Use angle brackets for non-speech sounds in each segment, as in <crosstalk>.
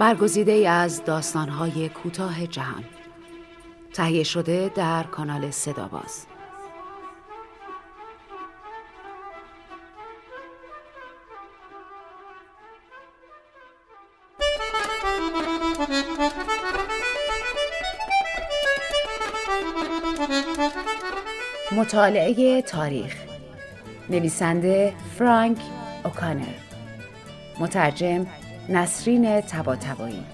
برگزیده از داستانهای کوتاه جهان. تهیه شده در کانال صداباز. مطالعه تاریخ. نویسنده فرانک اوکانر. مترجم نسرین تباتبایی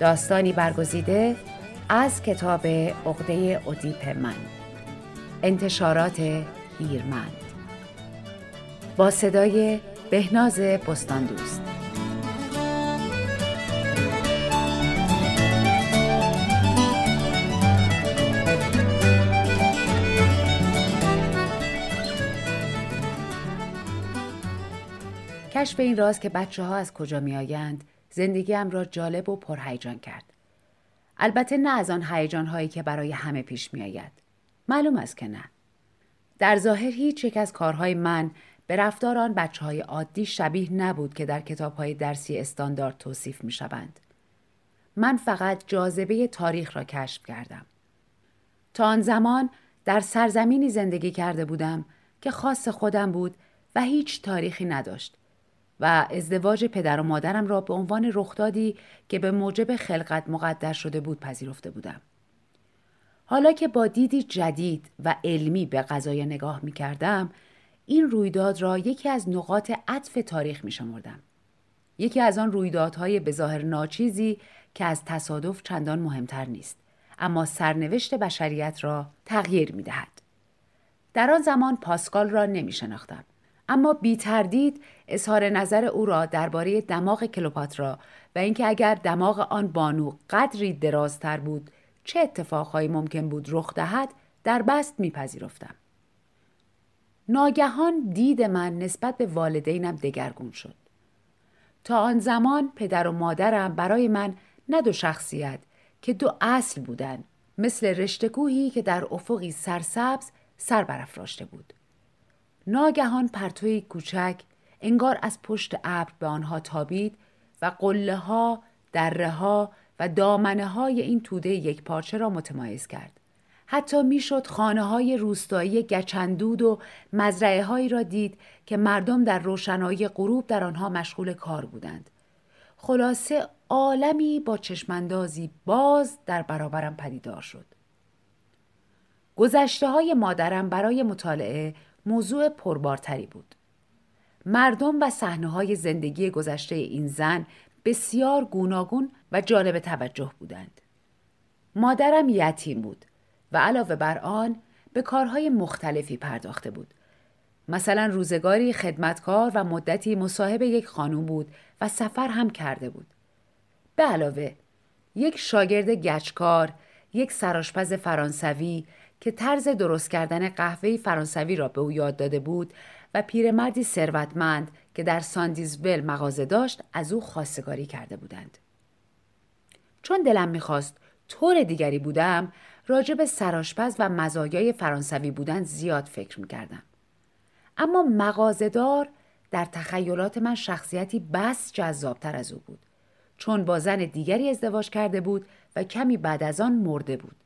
داستانی برگزیده از کتاب عقده ادیپ من. انتشارات هیرمند. با صدای بهناز بستان دوست کشف این راز که بچه ها از کجا می آیند زندگیم را جالب و پرهیجان کرد. البته نه از آن هیجان هایی که برای همه پیش می آید. معلوم است که نه. در ظاهر هیچ یک از کارهای من به رفتار آن بچه های عادی شبیه نبود که در کتاب های درسی استاندارد توصیف می شوند. من فقط جاذبه تاریخ را کشف کردم. تا آن زمان در سرزمینی زندگی کرده بودم که خاص خودم بود و هیچ تاریخی نداشت و ازدواج پدر و مادرم را به عنوان رخدادی که به موجب خلقت مقدر شده بود پذیرفته بودم. حالا که با دیدی جدید و علمی به قضای نگاه می کردم، این رویداد را یکی از نقاط عطف تاریخ می شمردم. یکی از آن رویدادهای به ظاهر ناچیزی که از تصادف چندان مهمتر نیست اما سرنوشت بشریت را تغییر می دهد. در آن زمان پاسکال را نمی شناختم. اما بی تردید اظهار نظر او را درباره دماغ کلوپاترا و اینکه اگر دماغ آن بانو قدری درازتر بود چه اتفاقهایی ممکن بود رخ دهد در بست میپذیرفتم. ناگهان دید من نسبت به والدینم دگرگون شد. تا آن زمان پدر و مادرم برای من نه دو شخصیت که دو اصل بودند مثل رشتکوهی که در افقی سرسبز سر برافراشته بود. ناگهان پرتوی کوچک انگار از پشت ابر به آنها تابید و قله ها، دره ها و دامنه های این توده یک پارچه را متمایز کرد. حتی می‌شد خانه های روستایی گچندود و مزرعه هایی را دید که مردم در روشنایی غروب در آنها مشغول کار بودند. خلاصه عالمی با چشماندازی باز در برابرم پدیدار شد. گذشته های مادرم برای مطالعه موضوع پربارتری بود. مردم و صحنه های زندگی گذشته این زن بسیار گوناگون و جالب توجه بودند. مادرم یتیم بود و علاوه بر آن به کارهای مختلفی پرداخته بود. مثلا روزگاری خدمتکار و مدتی مصاحب یک خانوم بود و سفر هم کرده بود. به علاوه یک شاگرد گچکار، یک سراشپز فرانسوی که طرز درست کردن قهوه فرانسوی را به او یاد داده بود و پیرمردی ثروتمند که در ساندیزول مغازه داشت از او خواستگاری کرده بودند. چون دلم می‌خواست طور دیگری بودم راجع به سراشپز و مزایای فرانسوی بودن زیاد فکر می‌کردم. اما مغازهدار در تخیلات من شخصیتی بس جذابتر از او بود چون با زن دیگری ازدواج کرده بود و کمی بعد از آن مرده بود.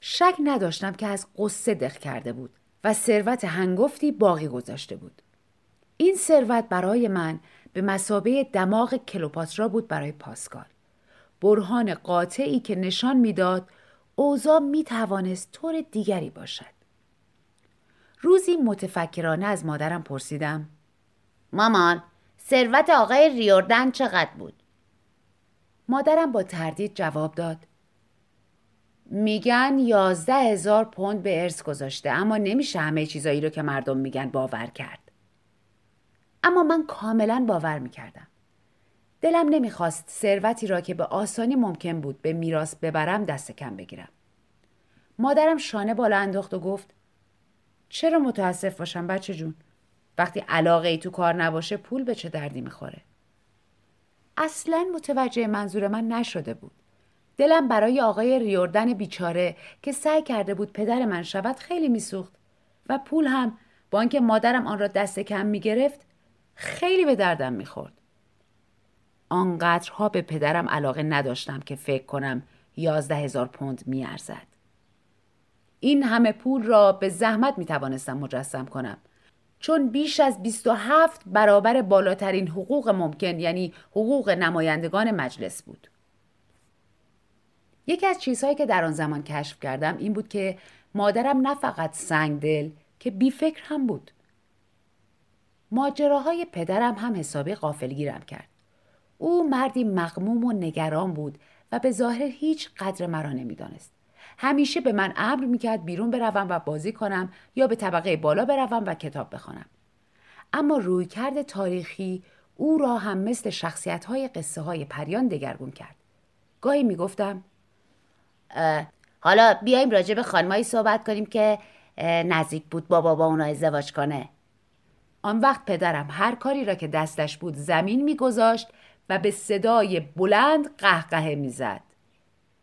شک نداشتم که از قصه دخ کرده بود و ثروت هنگفتی باقی گذاشته بود. این ثروت برای من به مسابه دماغ کلوپاترا بود برای پاسکال. برهان قاطعی که نشان می‌داد اوضاع می توانست طور دیگری باشد. روزی متفکرانه از مادرم پرسیدم مامان ثروت آقای ریوردن چقدر بود؟ مادرم با تردید جواب داد میگن یازده هزار پوند به ارث گذاشته اما نمیشه همه چیزایی رو که مردم میگن باور کرد. اما من کاملا باور می‌کردم. دلم نمی‌خواست ثروتی را که به آسانی ممکن بود به میراث ببرم دست کم بگیرم. مادرم شانه بالا انداخت و گفت چرا متاسف باشم بچه جون؟ وقتی علاقه ای تو کار نباشه پول به چه دردی می‌خوره؟ اصلا متوجه منظور من نشده بود. دلم برای آقای ریوردن بیچاره که سعی کرده بود پدر من شود خیلی میسوخت و پول هم با آنکه مادرم آن را دست کم می‌گرفت خیلی به دردم می‌خورد آنقدرها به پدرم علاقه نداشتم که فکر کنم یازده هزار پوند میارزد. این همه پول را به زحمت می توانستم مجسم کنم چون بیش از 27 برابر بالاترین حقوق ممکن یعنی حقوق نمایندگان مجلس بود. یکی از چیزهایی که در آن زمان کشف کردم این بود که مادرم نه فقط سنگ دل که بی فکر هم بود. ماجراهای پدرم هم حسابی غافلگیرم کرد. او مردی مغموم و نگران بود و به ظاهر هیچ قدر مرا نمی‌دانست. همیشه به من امر می‌کرد بیرون بروم و بازی کنم یا به طبقه بالا بروم و کتاب بخوانم. اما رویکرد تاریخی او را هم مثل شخصیت های قصه های پریان دگرگون کرد. گاهی می‌گفتم حالا بیایم راجع به خانمایی صحبت کنیم که نزدیک بود بابا با اونا ازدواج کنه. آن وقت پدرم هر کاری را که دستش بود زمین میگذاشت و به صدای بلند قهقه می‌زد.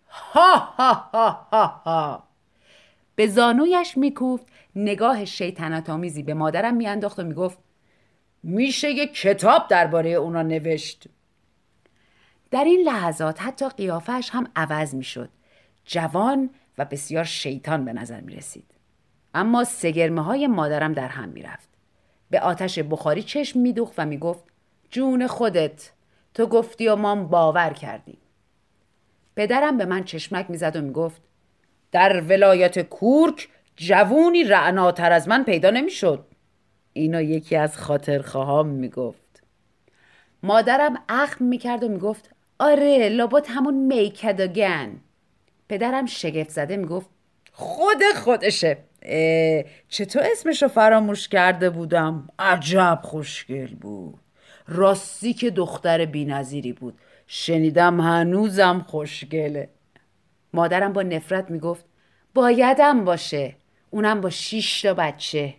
ها ها ها ها ها به زانویش میکوفت نگاه شیطنت آمیزی به مادرم میانداخت و می‌گفت میشه یه کتاب درباره اونا نوشت در این لحظات حتی قیافش هم عوض می‌شد جوان و بسیار شیطان به نظر می رسید. اما سگرمه های مادرم در هم می رفت. به آتش بخاری چشم می و می گفت جون خودت تو گفتی و ما باور کردیم. پدرم به من چشمک می‌زد و می‌گفت در ولایت کورک جوونی رعناتر از من پیدا نمی‌شد اینا یکی از خاطرخواهام می‌گفت مادرم اخم می‌کرد و می‌گفت آره لابد همون میکدگن پدرم شگفت زده می‌گفت خود خودشه. چطور اسمشو فراموش کرده بودم؟ عجب خوشگل بود. راستی که دختر بینظیری بود. شنیدم هنوزم خوشگله. مادرم با نفرت می‌گفت بایدم باشه. اونم با شیش تا بچه.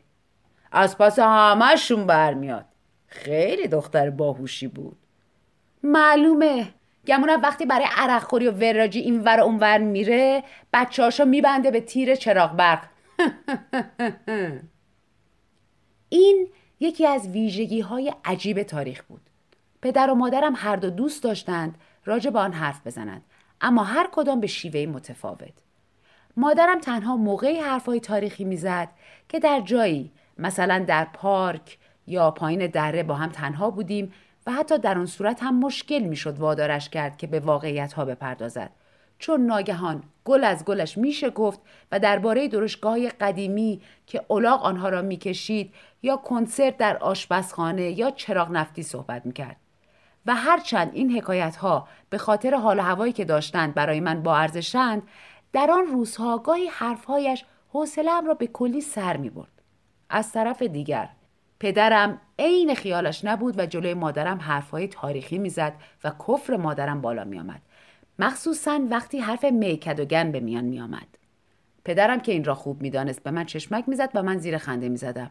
از پس همهشون برمیاد. خیلی دختر باهوشی بود. معلومه گمونم وقتی برای عرق خوری و وراجی این ور اون ور میره بچه هاشو میبنده به تیر چراغ برق. <laughs> این یکی از ویژگی های عجیب تاریخ بود. پدر و مادرم هر دو دوست داشتند راجع به آن حرف بزنند اما هر کدام به شیوه متفاوت. مادرم تنها موقعی حرفهای تاریخی می‌زد که در جایی مثلا در پارک یا پایین دره با هم تنها بودیم و حتی در آن صورت هم مشکل می‌شد وادارش کرد که به واقعیت ها بپردازد چون ناگهان گل از گلش میشه گفت و درباره درشگاه قدیمی که الاغ آنها را می‌کشید یا کنسرت در آشپزخانه یا چراغ نفتی صحبت می‌کرد و هرچند این حکایت ها به خاطر حال هوایی که داشتند برای من با ارزشند در آن روزها گاهی حرفهایش حوصلهام را به کلی سر می برد. از طرف دیگر پدرم عین خیالش نبود و جلوی مادرم حرفهای تاریخی می‌زد و کفر مادرم بالا می آمد. مخصوصا وقتی حرف میکدوگن به میان می آمد. پدرم که این را خوب می‌دانست به من چشمک می‌زد و من زیر خنده می‌زدم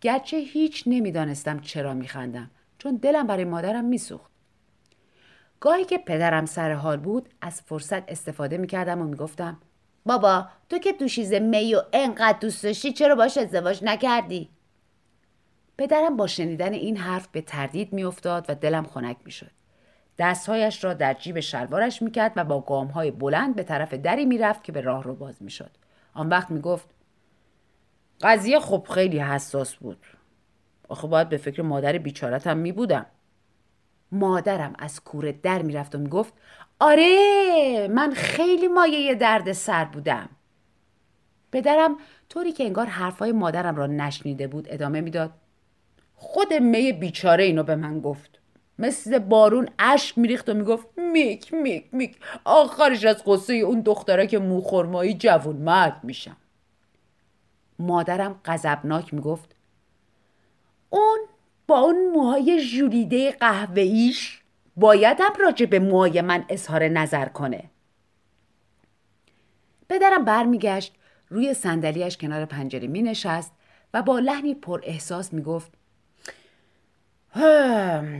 گرچه هیچ نمی‌دانستم چرا میخندم چون دلم برای مادرم میسوخت گاهی که پدرم سر حال بود از فرصت استفاده می‌کردم و می‌گفتم بابا تو که دوشیزه می و انقدر دوست داشتی چرا باش ازدواج نکردی پدرم با شنیدن این حرف به تردید میافتاد و دلم خنک می‌شد. دستهایش را در جیب شلوارش می‌کرد و با گامهای بلند به طرف دری می‌رفت که به راه رو باز می‌شد. آن وقت می‌گفت قضیه خب خیلی حساس بود. آخه باید به فکر مادر بیچارتم می بودم. مادرم از کوره در می‌رفت و می‌گفت آره من خیلی مایه درد سر بودم. پدرم طوری که انگار حرفای مادرم را نشنیده بود ادامه می‌داد. خود می بیچاره اینو به من گفت. مثل بارون اشک میریخت و می‌گفت میک میک میک. آخرش از قصه اون دختره که موخرمایی جوون مرد میشم. مادرم غضبناک می‌گفت اون با اون موهای ژولیده قهوه‌ایش بایدم راجع به موهای من اظهار نظر کنه. پدرم برمیگشت روی صندلیاش کنار پنجره می نشست و با لحنی پر احساس می گفت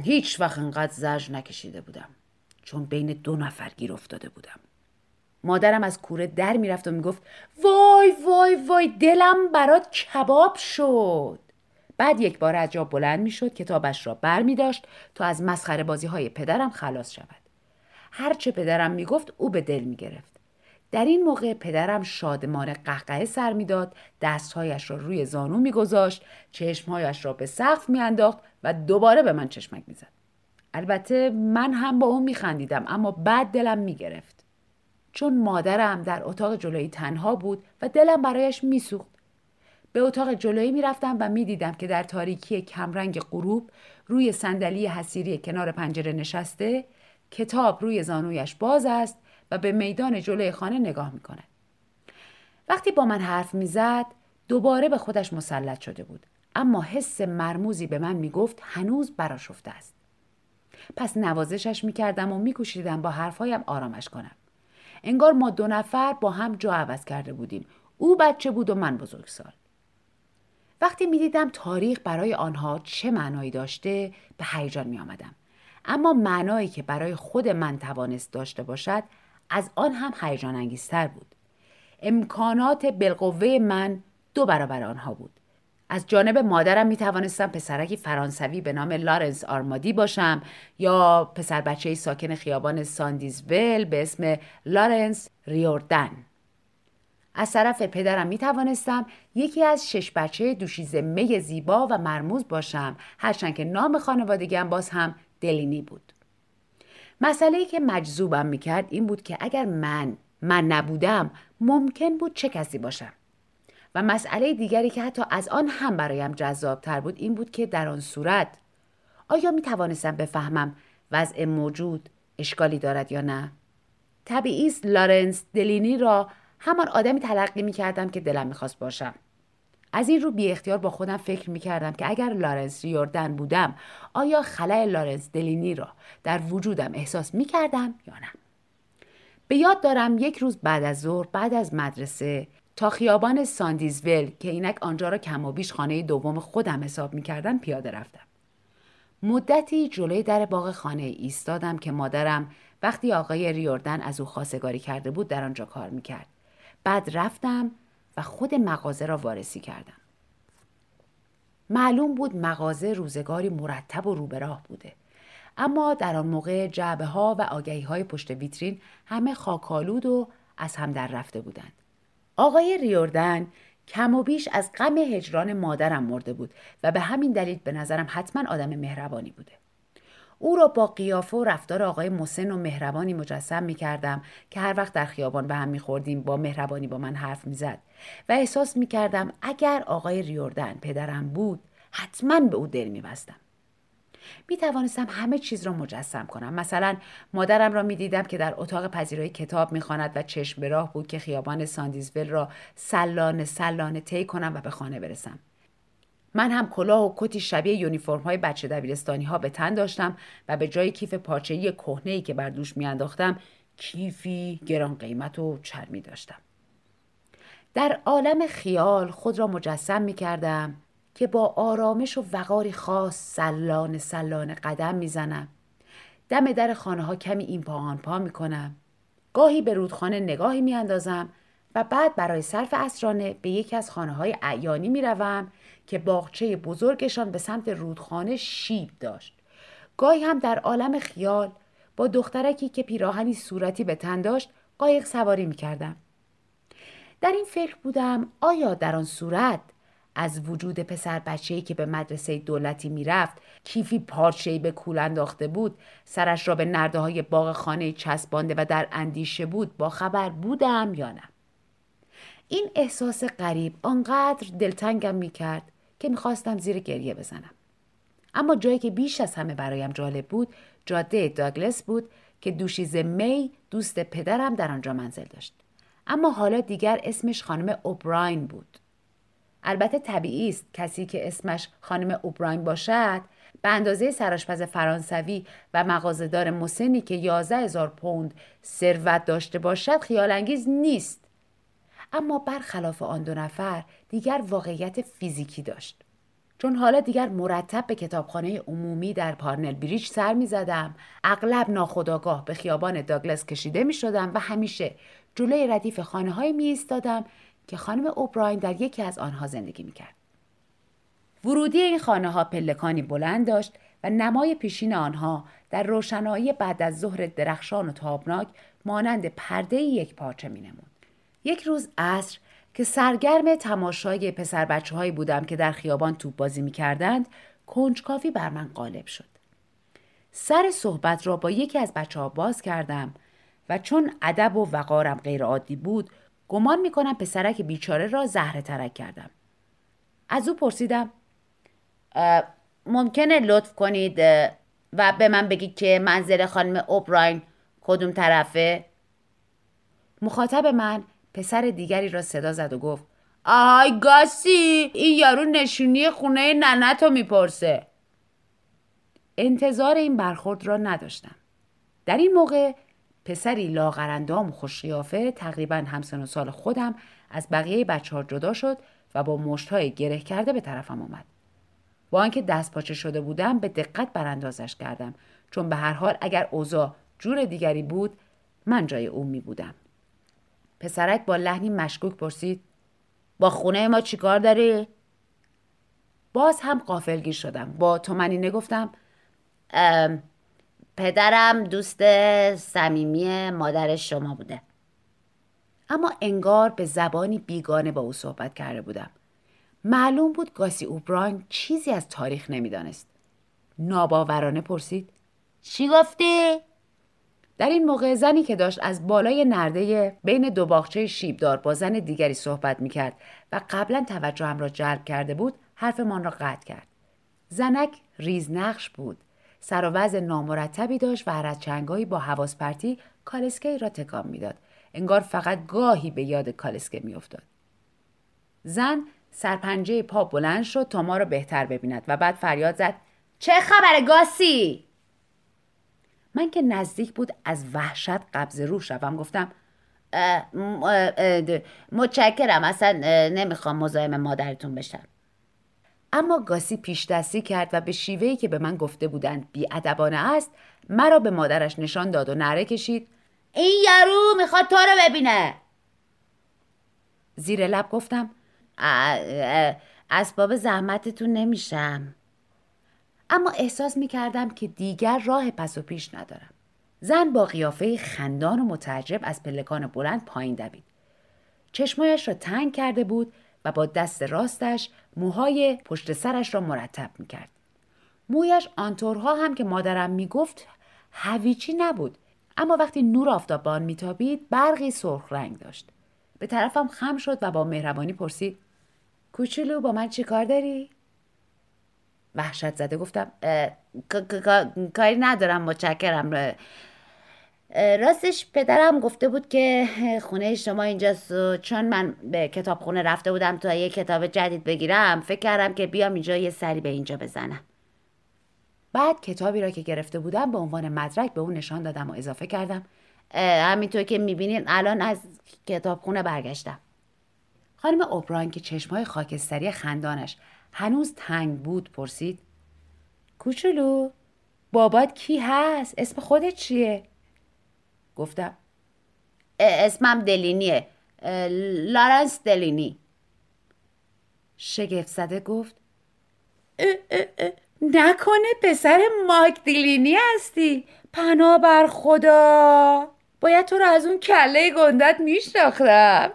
هیچ وقت انقدر زرج نکشیده بودم چون بین دو نفر گیر افتاده بودم مادرم از کوره در می‌رفت و می‌گفت وای وای وای دلم برات کباب شد بعد یک بار از جا بلند می شد کتابش را بر می داشت تا از مسخره بازی های پدرم خلاص شود. هرچه پدرم می گفت او به دل می گرفت. در این موقع پدرم شادمان قهقه سر می‌داد دستهایش را روی زانو میگذاشت چشمهایش را به سقف میانداخت و دوباره به من چشمک می‌زد. البته من هم با اون میخندیدم اما بعد دلم می‌گرفت. چون مادرم در اتاق جلویی تنها بود و دلم برایش میسوخت. به اتاق جلویی می‌رفتم و می‌دیدم که در تاریکی کمرنگ غروب روی صندلی حسیری کنار پنجره نشسته کتاب روی زانویش باز است و به میدان جلوی خانه نگاه می‌کنه. وقتی با من حرف می‌زد دوباره به خودش مسلط شده بود. اما حس مرموزی به من می‌گفت هنوز براشفته است. پس نوازشش می‌کردم و میکوشیدم با حرفهایم آرامش کنم. انگار ما دو نفر با هم جا عوض کرده بودیم. او بچه بود و من بزرگسال. وقتی می‌دیدم تاریخ برای آنها چه معنایی داشته به هیجان می آمدم. اما معنایی که برای خود من توانست داشته باشد از آن هم هیجان انگیزتر بود امکانات بالقوه من دو برابر آنها بود از جانب مادرم می توانستم پسرکی فرانسوی به نام لارنس آرمادی باشم یا پسر بچه ساکن خیابان ساندیزول به اسم لارنس ریوردن. از طرف پدرم می توانستم یکی از شش بچه دوشیزه می زیبا و مرموز باشم هرچند که نام خانوادگیم باز هم دلینی بود. مسئله که مجذوبم می‌کرد این بود که اگر من من نبودم ممکن بود چه کسی باشم. و مسئله دیگری که حتی از آن هم برایم جذابتر بود این بود که در آن صورت آیا می توانستم بفهمم وضع موجود اشکالی دارد یا نه؟ طبیعی است لارنس دلینی را همان آدمی تلقی می کردم که دلم می‌خواست باشم. از این رو بی اختیار با خودم فکر می کردم که اگر لارنس ریوردن بودم آیا خلای لارنس دلینی را در وجودم احساس می کردم یا نه به یاد دارم یک روز بعد از ظهر بعد از مدرسه تا خیابان ساندیزول که اینک آنجا را کم و بیش خانه دوم خودم حساب می کردم پیاده رفتم مدتی جلوی در باغ خانه ایستادم که مادرم وقتی آقای ریوردن از او خواستگاری کرده بود در آنجا کار می‌کرد بعد رفتم و خود مغازه را وارسی کردم. معلوم بود مغازه روزگاری مرتب و روبراه بوده. اما در آن موقع جعبه ها و آگهی های پشت ویترین همه خاکالود و از هم در رفته بودند. آقای ریوردن کم و بیش از غم هجران مادرم مرده بود و به همین دلیل به نظرم حتما آدم مهربانی بوده. او را با قیافه و رفتار آقای مسن و مهربانی مجسم می کردم که هر وقت در خیابان به هم می خوردیم با مهربانی با من حرف می زد و احساس می کردم اگر آقای ریوردن پدرم بود حتما به او دل می بستم. می توانستم همه چیز را مجسم کنم. مثلا مادرم را می دیدم که در اتاق پذیرایی کتاب می خواند و چشم به راه بود که خیابان ساندیزول را سلانه سلانه طی کنم و به خانه برسم. من هم کلاه و کتی شبیه یونیفرم های بچه دبیرستانی ها به تن داشتم و به جای کیف پارچه‌ای کهنه ای که بر دوش میانداختم کیفی گران قیمت و چرمی داشتم. در عالم خیال خود را مجسم می کردم که با آرامش و وقاری خاص سلان سلان قدم می‌زنم دم در خانه ها کمی این پا آن پا می کنم گاهی به رودخانه نگاهی می اندازم و بعد برای صرف اسرانه به یکی از خانه های اعیانی می روم که باغچه بزرگشان به سمت رودخانه شیب داشت. گاهی هم در عالم خیال با دخترکی که پیراهنی صورتی به تن داشت قایق سواری می کردم. در این فکر بودم آیا در آن صورت از وجود پسر بچه‌ای که به مدرسه دولتی می‌رفت کیفی پارچه‌ای به کول انداخته بود. سرش را به نرده های باغ خانه چسبانده و در اندیشه بود با خبر بودم یا نه. این احساس غریب آنقدر دلتنگم می‌کرد که می‌خواستم زیر گریه بزنم. اما جایی که بیش از همه برایم جالب بود جاده داگلس بود که دوشیز می دوست پدرم در آنجا منزل داشت. اما حالا دیگر اسمش خانم اوبراین بود. البته طبیعی است کسی که اسمش خانم اوبراین باشد به اندازه سراشپز فرانسوی و مغازهدار مسنی که یازده هزار پوند ثروت داشته باشد خیال انگیز نیست. اما برخلاف آن دو نفر دیگر واقعیت فیزیکی داشت. چون حالا دیگر مرتب به کتابخانه عمومی در پارنل بریج سر می زدم اغلب ناخداگاه به خیابان داگلس کشیده می شدم و همیشه جلوی ردیف خانه های می ایستادم که خانم اوبراین در یکی از آنها زندگی می کرد. ورودی این خانه ها پلکانی بلند داشت و نمای پیشین آنها در روشنایی بعد از ظهر درخشان و تابناک مانند پرده یک پارچه می نمود. یک روز عصر که سرگرم تماشای پسر بچه هایی بودم که در خیابان توپ بازی می کردند کنجکاوی بر من غالب شد. سر صحبت را با یکی از بچه ها باز کردم و چون ادب و وقارم غیر عادی بود گمان می کنم پسرک بیچاره را زهره ترک کردم. از او پرسیدم ممکنه لطف کنید و به من بگید که منزل خانم اوبراین کدوم طرفه؟ مخاطب من پسر دیگری را صدا زد و گفت آهای گاسی این یارو نشونی خونه ننتو می‌پرسه انتظار این برخورد را نداشتم در این موقع پسری لاغرندام و خوشقیافه تقریبا همسن و سال خودم از بقیه بچه ها جدا شد و با مشتهای گره کرده به طرفم آمد با آنکه دست پاچه شده بودم به دقت براندازش کردم چون به هر حال اگر اوضاع جور دیگری بود من جای او می بودم. پسرک با لحنی مشکوک پرسید با خونه ما چیکار داری؟ باز هم قافلگیر شدم با تومنینه گفتم پدرم دوست صمیمی مادر شما بوده. اما انگار به زبانی بیگانه با او صحبت کرده بودم. معلوم بود گاسی اوبراین چیزی از تاریخ نمی‌دانست. ناباورانه پرسید چی گفتی؟ در این موقع زنی که داشت از بالای نرده بین دو باغچه شیبدار با زن دیگری صحبت می‌کرد و قبلا توجهم را جلب کرده بود حرفمان را قطع کرد. زنک ریزنقش بود. سر و وضع نامرتبی داشت و هر از چنگایی با حواس پرتی کالسکه را تکان می‌داد. انگار فقط گاهی به یاد کالسکه میافتاد. زن سرپنجه پا بلند شد تا ما را بهتر ببیند و بعد فریاد زد چه خبر گاسی؟ من که نزدیک بود از وحشت قبض رو شوم. گفتم متشکرم. اصلا نمی‌خوام مزاحم مادرتون بشم. اما گاسی پیش دستی کرد و به شیوهی که به من گفته بودند بیادبانه است مرا به مادرش نشان داد و نره کشید این یارو می‌خواد تو رو ببینه زیر لب گفتم اسباب زحمتتون نمیشم اما احساس می کردم که دیگر راه پس و پیش ندارم. زن با قیافه خندان و متعجب از پلکان بلند پایین دوید. چشمایش را تنگ کرده بود و با دست راستش موهای پشت سرش را مرتب می کرد. مویش آنطورها هم که مادرم می گفت هویچی نبود اما وقتی نور آفتاب آن میتابید برقی سرخ رنگ داشت به طرفم خم شد و با مهربانی پرسید کوچولو با من چی کار داری؟ وحشت زده گفتم کاری ندارم متشکرم راستش پدرم گفته بود که خونه شما اینجاست چون من به کتاب خونه رفته بودم تا یه کتاب جدید بگیرم فکر کردم که بیام اینجا یه سری به اینجا بزنم بعد کتابی را که گرفته بودم به عنوان مدرک به اون نشان دادم و اضافه کردم همینطور که می‌بینین الان از کتاب خونه برگشتم خانم اوبراین که چشمهای خاکستری خندانش هنوز تنگ بود پرسید کوچولو بابات کی هست؟ اسم خودت چیه؟ گفتم. اسمم دلینیه. لارنس دلینی. شگفت زده گفت نکنه پسر ماک دلینی هستی. پناه بر خدا. باید تو رو از اون کله گندت میشناختم.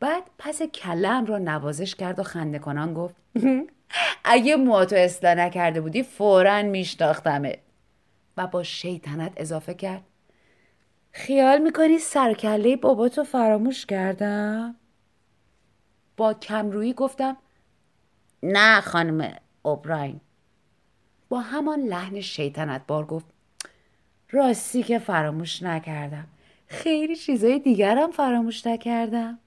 بعد پس کلم را نوازش کرد و خنده کنان گفت <laughs> اگه مواتو اصلاح نکرده بودی فورا میشناختمه و با شیطنت اضافه کرد خیال می‌کنی سرکله باباتو فراموش کردم؟ با کمرویی گفتم نه خانم اوبراین. با همان لحن شیطنت بار گفت راستی که فراموش نکردم. خیلی چیزای دیگرم فراموش نکردم.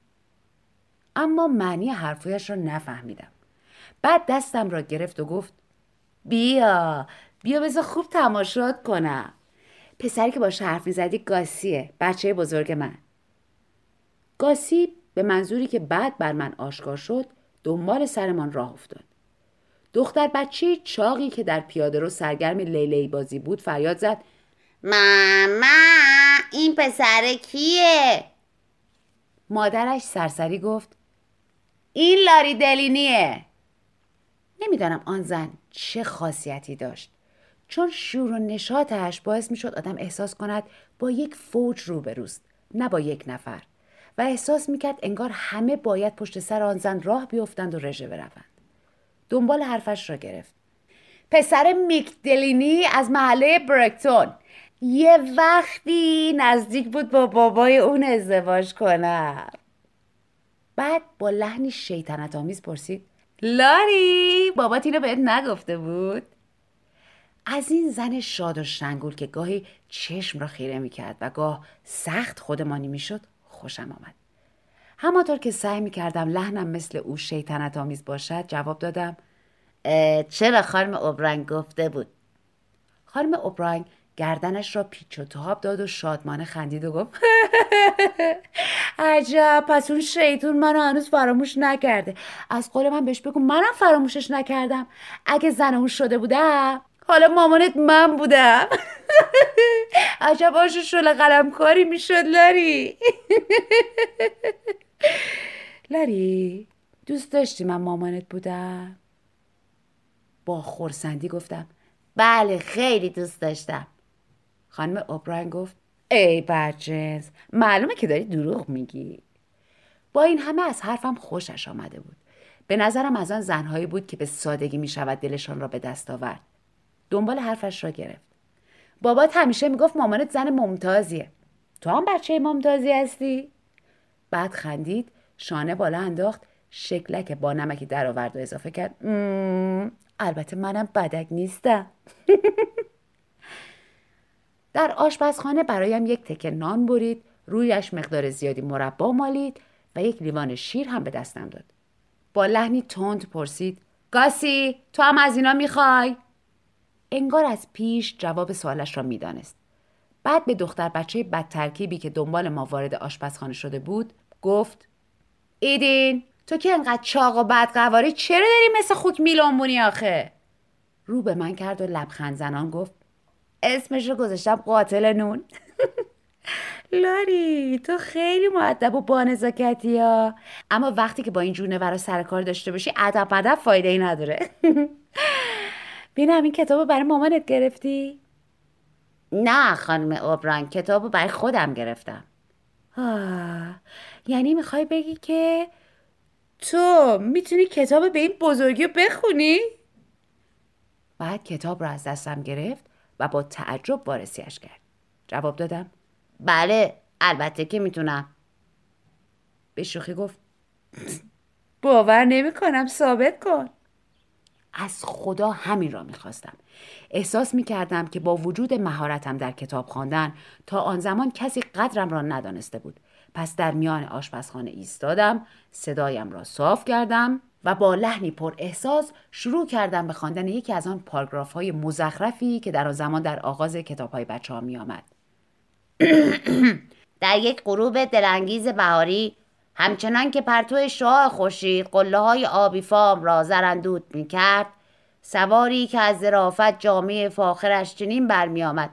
اما معنی حرفایش را نفهمیدم. بعد دستم را گرفت و گفت بیا بیا بذار خوب تماشات کنم. پسری که با حرف می‌زدی گاسیه بچه بزرگ من. گاسی به منظوری که بعد بر من آشکار شد دنبال سرمان راه افتاد. دختر بچه چاقی که در پیاده رو سرگرم لیلی بازی بود فریاد زد ماما این پسر کیه؟ مادرش سرسری گفت این لاری دلینیه. نمی‌دانم آن زن چه خاصیتی داشت. چون شور و نشاتش باعث می شد آدم احساس کند با یک فوج روبروست نه با یک نفر. و احساس می کرد انگار همه باید پشت سر آن زن راه بیفتند و رژه بروند. دنبال حرفش را گرفت. پسر میکدلینی از محله برکتون. یه وقتی نزدیک بود با بابای اون ازدواج کنم. بعد با لحنی شیطنت آمیز پرسید. لاری بابات اینو بهت نگفته بود؟ از این زن شاد و شنگول که گاهی چشم را خیره می کرد و گاه سخت خودمانی می شد خوشم آمد. همانطور که سعی می کردم لحنم مثل او شیطنت آمیز باشد جواب دادم چرا خانم اوبرنگ گفته بود؟ خانم اوبرنگ گردنش را پیچ و تاب داد و شادمانه خندید و گفت <laughs> عجب پس اون شیطون منو هنوز فراموش نکرده. از قول من بهش بگو منم فراموشش نکردم. اگه زن اون شده بودم حالا مامانت من بودم عجب آشو شل قلم کاری می‌شد لاری لاری دوست داشتی من مامانت بودم؟ با خورسندی گفتم بله خیلی دوست داشتم. خانم اوبراین گفت ای برجنس معلومه که داری دروغ میگی. با این همه از حرفم خوشش آمده بود. به نظرم از آن زنهایی بود که به سادگی می‌شود دلشان را به دست آورد. دنبال حرفش را گرفت. بابات همیشه می‌گفت مامانت زن ممتازیه. تو هم بچه ممتازی هستی؟ بعد خندید شانه بالا انداخت شکلک با نمکی در آورد و اضافه کرد البته منم بدک نیستم. <laughs> در آشپزخانه برایم یک تکه نان برید رویش مقدار زیادی مربا مالید و یک لیوان شیر هم به دستم داد. با لحنی تند پرسید گاسی تو هم از اینا می‌خوای؟ انگار از پیش جواب سوالش را می‌دانست. بعد به دختر بچه بدترکیبی که دنبال ما وارد آشپزخانه شده بود گفت ایدین تو که انقدر چاق و بدقواری چرا داری مثل خوک میلانبونی آخه؟ رو به من کرد و لبخند زنان گفت اسمش رو گذاشتم قاتل نون. <laughs> لاری تو خیلی معدب و بانزاکتی ها. اما وقتی که با این جونه ورا سر کار داشته باشی ادب ادب فایده ای نداره. <laughs> بینم این کتاب رو برای مامانت گرفتی؟ نه خانم اوبران کتاب رو برای خودم گرفتم آه. یعنی می‌خوای بگی که تو می‌تونی کتاب به این بزرگی رو بخونی؟ بعد کتاب رو از دستم گرفت و با تعجب وارسیش کرد جواب دادم بله البته که می‌تونم به شوخی گفت باور نمی کنم ثابت کن از خدا همین را می‌خواستم احساس می‌کردم که با وجود مهارتم در کتاب خواندن تا آن زمان کسی قدرم را ندانسته بود پس در میان آشپزخانه ایستادم صدایم را صاف کردم و با لحنی پر احساس شروع کردم به خواندن یکی از آن پاراگراف های مزخرفی که در آن زمان در آغاز کتاب های بچه ها می آمد. <coughs> در یک غروب دلانگیز بهاری همچنان که پرتو شاه خورشید قله های آبی فام را زرندود می کرد سواری که از ظرافت جامعه فاخرش چنین برمی آمد.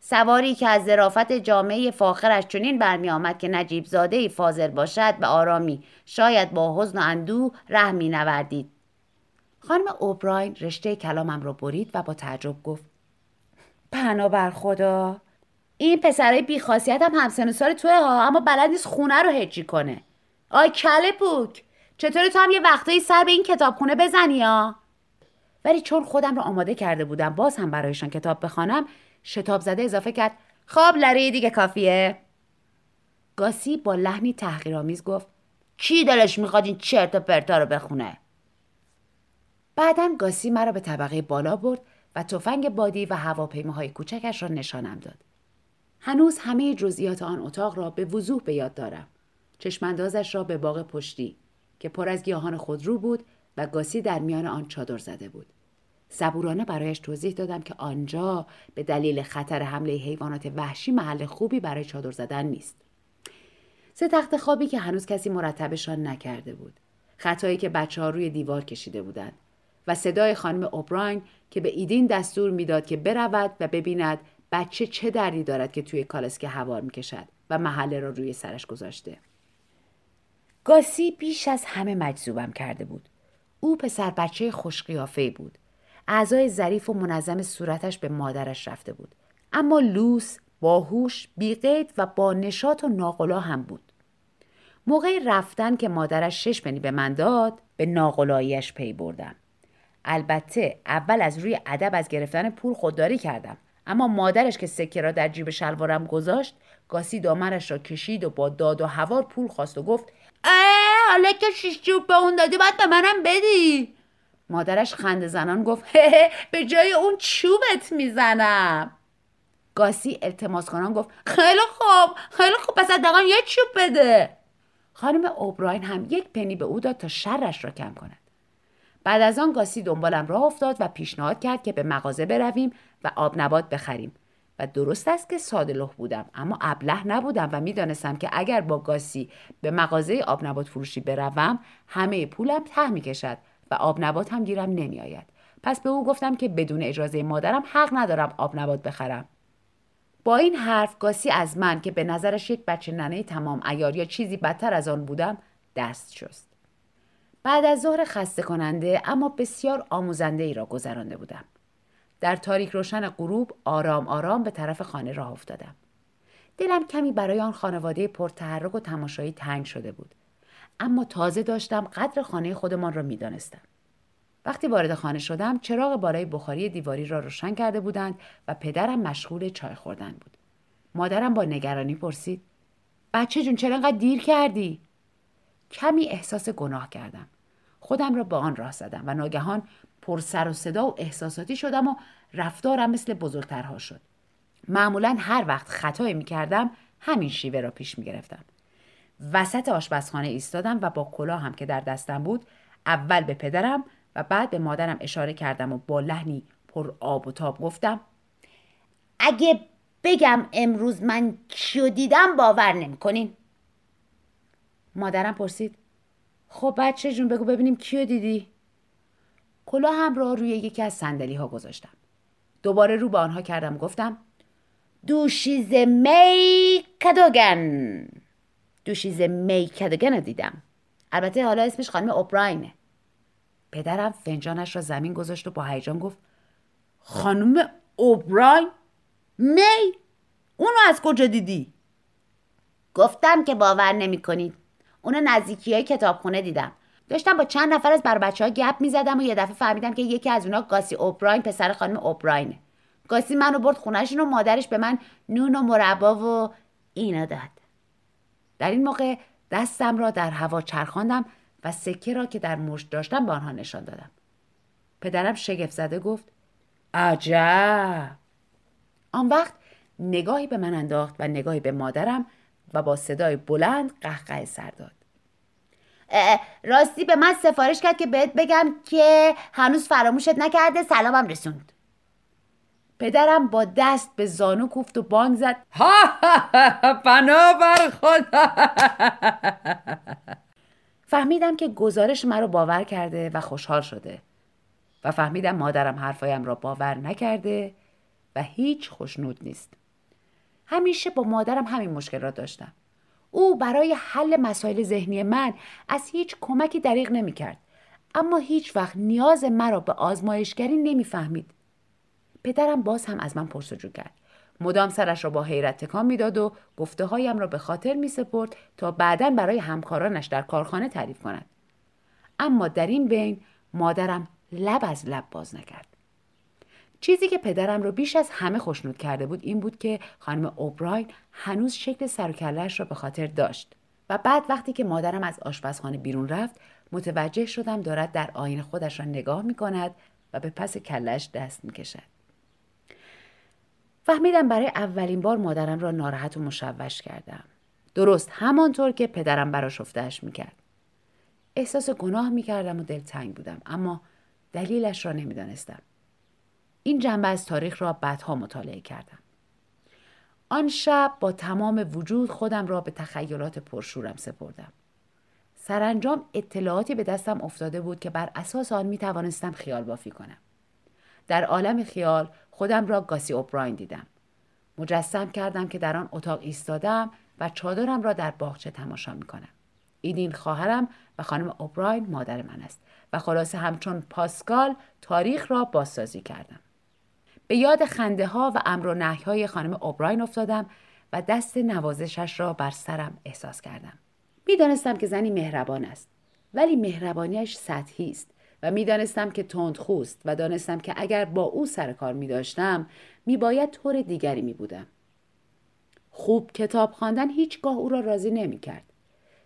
سواری که از ظرافت جامعه فاخرش چنین برمی آمد که نجیب زاده فاضل باشد به آرامی شاید با حزن و اندوه ره می نوردید. خانم اوبراین رشته کلامم را برید و با تعجب گفت پناه بر خدا این پسرای بیخاصیت هم همسن و سال توه ها اما بلد نیست خونه رو هجی کنه. آی کله پوک چطوری تو هم یه وقتایی سر به این کتابخونه بزنی ها؟ ولی چون خودم رو آماده کرده بودم باز هم برایشان کتاب بخوانم شتاب زده اضافه کرد خواب لری دیگه کافیه. گاسی با لحنی تحقیرآمیز گفت کی دلش می‌خواد این چرت و پرتا رو بخونه؟ بعدا گاسی مرا به طبقه بالا برد و تفنگ بادی و هواپیماهای کوچکش را نشانم داد. هنوز همه جزئیات آن اتاق را به وضوح به یاد دارم چشماندازش را به باغ پشتی که پر از گیاهان خودرو بود و گاسی در میان آن چادر زده بود صبورانه برایش توضیح دادم که آنجا به دلیل خطر حمله حیوانات وحشی محل خوبی برای چادر زدن نیست. سه تخت خوابی که هنوز کسی مرتبشان نکرده بود. خطایی که بچه ها روی دیوار کشیده بودند و صدای خانم اوبراین که به ایدین دستور می‌داد که برود و ببیند بچه چه دردی دارد که توی کالسکه هوار می‌کشد و محله را روی سرش گذاشته. گاسی بیش از همه مجذوبم کرده بود. او پسر بچه خوشقیافه بود. اعضای ظریف و منظم صورتش به مادرش رفته بود. اما لوس باهوش بیقید و با نشاط و ناقلا هم بود. موقع رفتن که مادرش شش بنی به من داد به ناقلاییش پی بردم. البته اول از روی ادب از گرفتن پول خودداری کردم. اما مادرش که سکه را در جیب شلوارم گذاشت گاسی دامنش را کشید و با داد و هوار پول خواست و گفت اه حالا که شیش جوب به اون دادی باید به منم بدی. مادرش خنده زنان گفت به جای اون چوبت می‌زنم. گاسی التماس کنان گفت خیلی خوب خیلی خوب پس حداقل یه چوب بده. خانم اوبراین هم یک پنی به او داد تا شرش را کم کند. بعد از آن گاسی دنبالم راه افتاد و پیشنهاد کرد که به مغازه برویم و آب نبات بخریم. و درست است که ساده بودم اما ابله نبودم و می‌دانستم که اگر با گاسی به مغازه آب نبات فروشی بروم همه پولم ته می‌کشد و آب نبات هم گیرم نمیآید. پس به او گفتم که بدون اجازه مادرم حق ندارم آب نبات بخرم. با این حرف گاسی از من که به نظرش یک بچه ننه تمام ایار یا چیزی بدتر از آن بودم دست شست. بعد از ظهر خسته کننده اما بسیار آموزنده ای را گذرانده بودم. در تاریک روشن غروب آرام آرام به طرف خانه راه افتادم. دلم کمی برای آن خانواده پرتحرک و تماشایی تنگ شده بود. اما تازه داشتم قدر خانه خودمان را می‌دانستم. وقتی وارد خانه شدم چراغ بالای بخاری دیواری را روشن کرده بودند و پدرم مشغول چای خوردن بود. مادرم با نگرانی پرسید بچه جون چرا انقدر دیر کردی؟ کمی احساس گناه کردم. خودم را به آن راه زدم و ناگهان پر سر و صدا و احساساتی شدم و رفتارم مثل بزرگترها شد. معمولا هر وقت خطایی می کردم همین شیوه را پیش می گرفتم وسط آشپزخانه ایستادم و با کلاه هم که در دستم بود اول به پدرم و بعد به مادرم اشاره کردم و با لحنی پر آب و تاب گفتم اگه بگم امروز من کیو دیدم باور نمی‌کنین. مادرم پرسید خب بچه جون بگو ببینیم کیو دیدی؟ کلاه هم را روی یکی از سندلی ها گذاشتم. دوباره رو به آنها کردم گفتم دوشیز می کدوگن. دوشیز می کدوگن دیدم. البته حالا اسمش خانم اوبراینه. پدرم فنجانش را زمین گذاشت و با هیجان گفت خانم اوبراین؟ می؟ اونو از کجا دیدی؟ گفتم که باور نمی کنید اونو نزدیکی های کتابخونه دیدم. داشتم با چند نفر از بر بچه ها گپ می زدم و یه دفعه فهمیدم که یکی از اونا گاسی اوبراین پسر خانم اوبراینه. گاسی منو برد خونهشون و مادرش به من نون و مربا و اینا داد. در این موقع دستم را در هوا چرخاندم و سکه را که در مشت داشتم به آنها نشان دادم. پدرم شگفت زده گفت عجب! آن وقت نگاهی به من انداخت و نگاهی به مادرم و با صدای بلند قهقه سر داد. راستی به من سفارش کرد که بهت بگم که هنوز فراموشت نکرده سلامم رسوند. پدرم با دست به زانو کوفت و بانگ زد. ها بنا بر خدا. فهمیدم که گزارش مرا باور کرده و خوشحال شده و فهمیدم مادرم حرفایم را باور نکرده و هیچ خوشنود نیست. همیشه با مادرم همین مشکل را داشتم او برای حل مسائل ذهنی من از هیچ کمکی دریغ نمی کرد. اما هیچ وقت نیاز مرا به آزمایشگری نمی‌فهمید. پدرم باز هم از من پرسجو کرد. مدام سرش را با حیرت تکان می‌داد و گفته هایم را به خاطر می سپرد تا بعدا برای همکارانش در کارخانه تعریف کند. اما در این بین مادرم لب از لب باز نکرد. چیزی که پدرم رو بیش از همه خوشنود کرده بود این بود که خانم اوبراین هنوز شکل سر و را به خاطر داشت و بعد وقتی که مادرم از آشپزخانه بیرون رفت متوجه شدم دارد در آینه خودش را نگاه می کند و به پس کلش دست می کشد. فهمیدم برای اولین بار مادرم را ناراحت و مشوش کردم. درست همانطور که پدرم براش افتهش می‌کرد. احساس گناه می‌کردم و دلتنگ بودم اما دلیلش را نمی‌دانستم. این جنبه از تاریخ را بعدها مطالعه کردم. آن شب با تمام وجود خودم را به تخیلات پرشورم سپردم. سرانجام اطلاعاتی به دستم افتاده بود که بر اساس آن می توانستم خیال بافی کنم. در عالم خیال خودم را گاسی اوبراین دیدم. مجسم کردم که در آن اتاق ایستادم و چادرم را در باغچه تماشا می کنم. ایدین خواهرم و خانم اوبراین مادر من است و خلاصه همچون پاسکال تاریخ را بازسازی کردم به یاد خنده ها و امر و نهی های خانم اوبراین افتادم و دست نوازشش را بر سرم احساس کردم می‌دانستم که زنی مهربان است ولی مهربانیش سطحی است و می‌دانستم که تندخوست و دانستم که اگر با او سر کار می داشتم می باید طور دیگری می بودم. خوب کتاب خواندن هیچگاه او را راضی نمی کرد.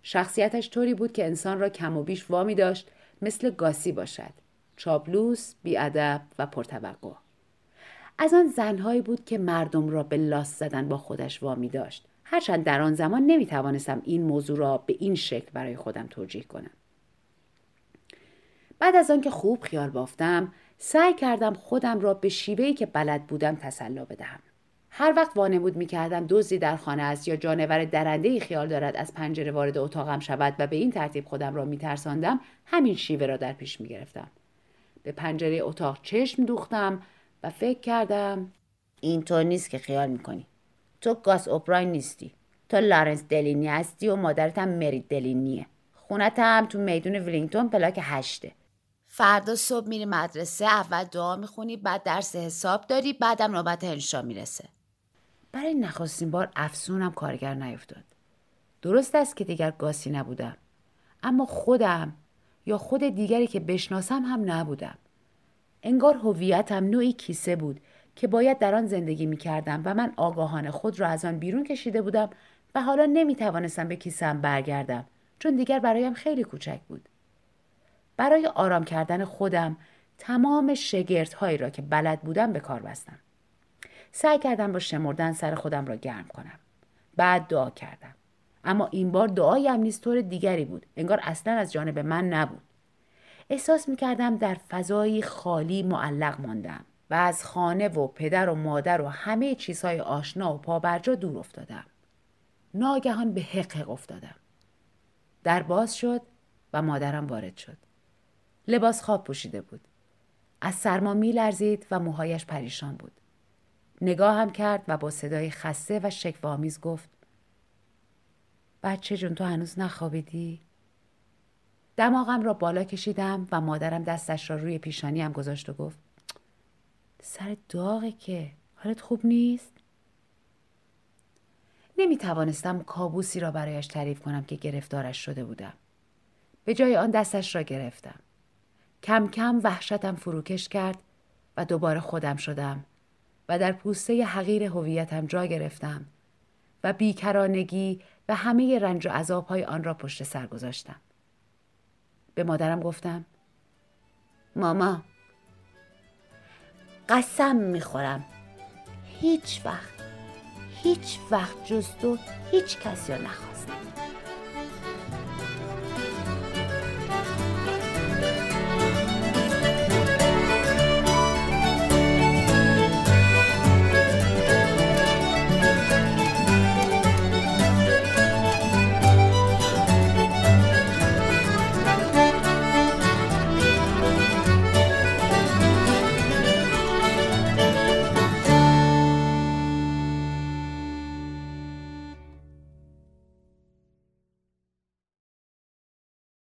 شخصیتش طوری بود که انسان را کم و بیش وامی داشت مثل گاسی باشد. چابلوس، بیادب و پرتوقع. از آن زنهایی بود که مردم را به لاس زدن با خودش وامی داشت. هرچند در آن زمان نمی توانستم این موضوع را به این شکل برای خودم توجیه کنم. بعد از آنکه خوب خیال بافتم سعی کردم خودم را به شیوهی که بلد بودم تسلا بدهم هر وقت وانمود می‌کردم دزدی در خانه است یا جانور درنده خیال دارد از پنجره وارد اتاقم شود و به این ترتیب خودم را میترساندم همین شیوه را در پیش می‌گرفتم به پنجره اتاق چشم دوختم و فکر کردم اینطور نیست که خیال می‌کنی. تو گاس اوپراین نیستی. تو لارنس دلینی هستی و مادرت هم مری دلینیه. خونت هم تو میدون ولینگتون پلاک هشته. فردا صبح میری مدرسه اول دعا می‌خونی بعد درس حساب داری بعدم نوبت انشا می‌رسه. برای نخستین بار افسونم کارگر نیفتاد. درست است که دیگر گاسی نبودم. اما خودم یا خود دیگری که بشناسم هم نبودم. انگار هویتم نوعی کیسه بود که باید در آن زندگی می کردم و من آگاهانه خود را از آن بیرون کشیده بودم و حالا نمی توانستم به کیسم برگردم چون دیگر برایم خیلی کوچک بود. برای آرام کردن خودم تمام شگردهایی را که بلد بودم به کار بستم. سعی کردم با شمردن سر خودم را گرم کنم. بعد دعا کردم. اما این بار دعایم نیست طور دیگری بود. انگار اصلا از جانب من نبود. احساس می کردم در فضایی خالی معلق ماندم و از خانه و پدر و مادر و همه چیزهای آشنا و پابرجا دور افتادم. ناگهان به حق افتادم. در باز شد و مادرم وارد شد. لباس خواب پوشیده بود. از سرما می لرزید و موهایش پریشان بود. نگاهم کرد و با صدای خسته و شکوامیز گفت بچه جون تو هنوز نخوابیدی؟ دماغم را بالا کشیدم و مادرم دستش را روی پیشانیم گذاشت و گفت سر داغه که حالت خوب نیست؟ نمی توانستم کابوسی را برایش تعریف کنم که گرفتارش شده بودم. به جای آن دستش را گرفتم. کم کم وحشتم فروکش کرد و دوباره خودم شدم و در پوسته حقیر هویتم جا گرفتم و بیکرانگی و همه رنج و عذابهای آن را پشت سر گذاشتم. به مادرم گفتم ماما قسم می‌خورم. هیچ وقت هیچ وقت جز تو هیچ کسی رو نخواستم.